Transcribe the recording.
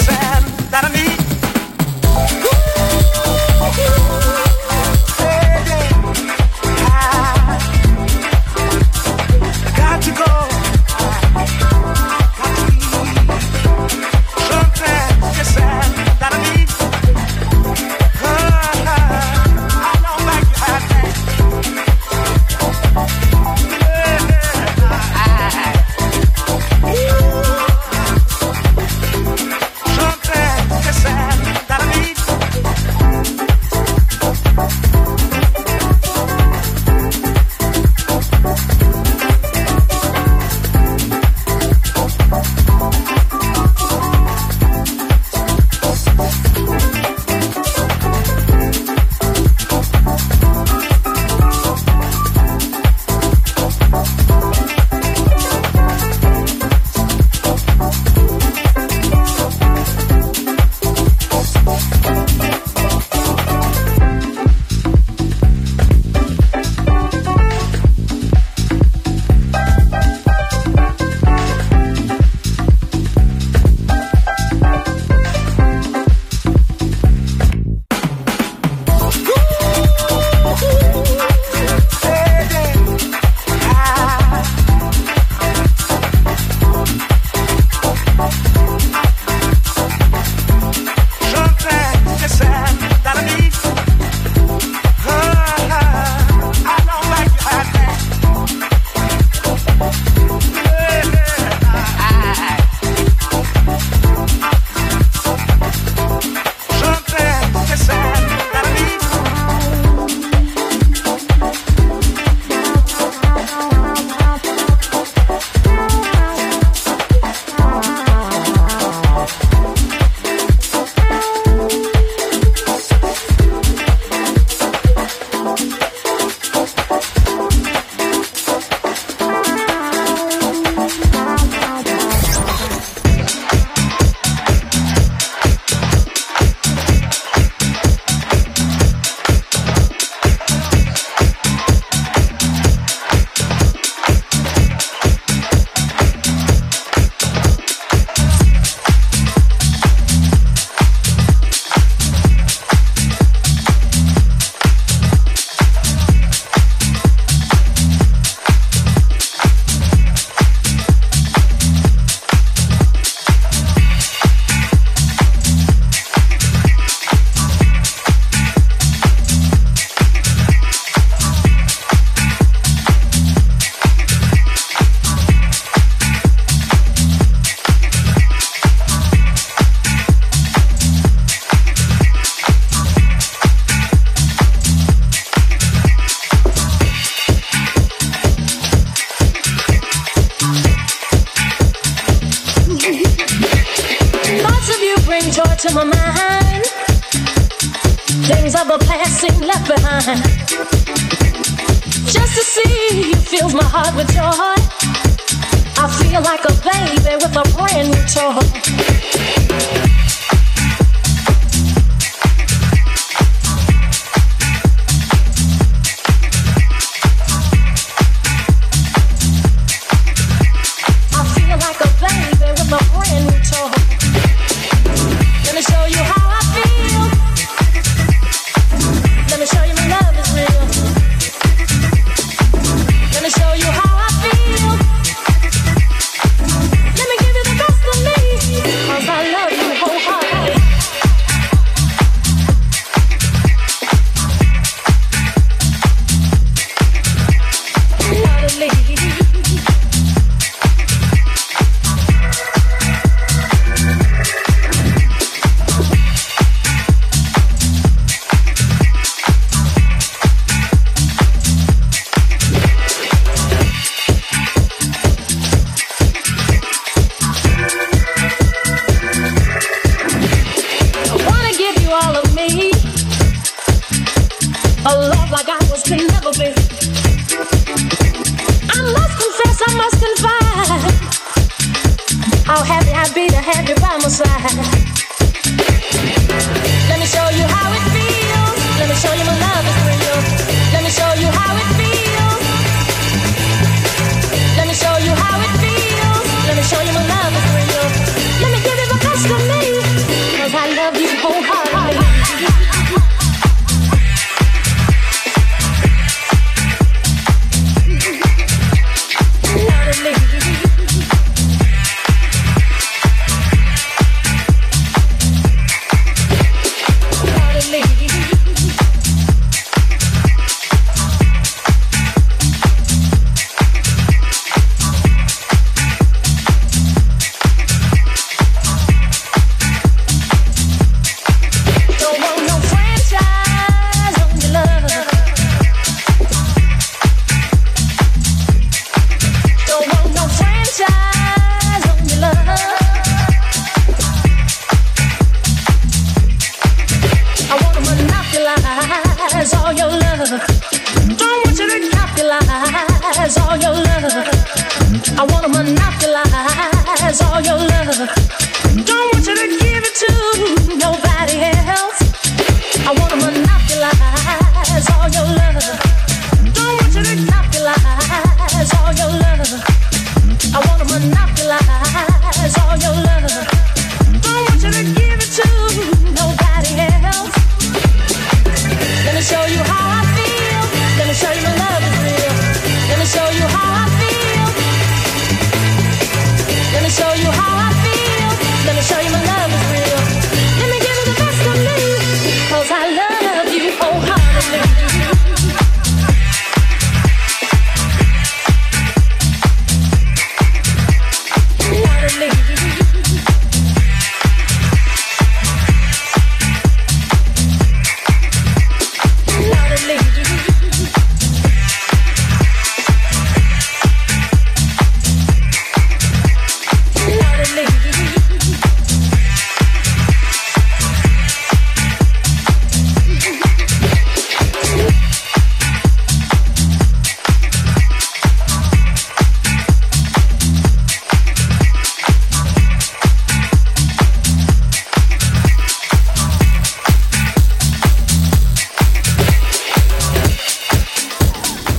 and that I need.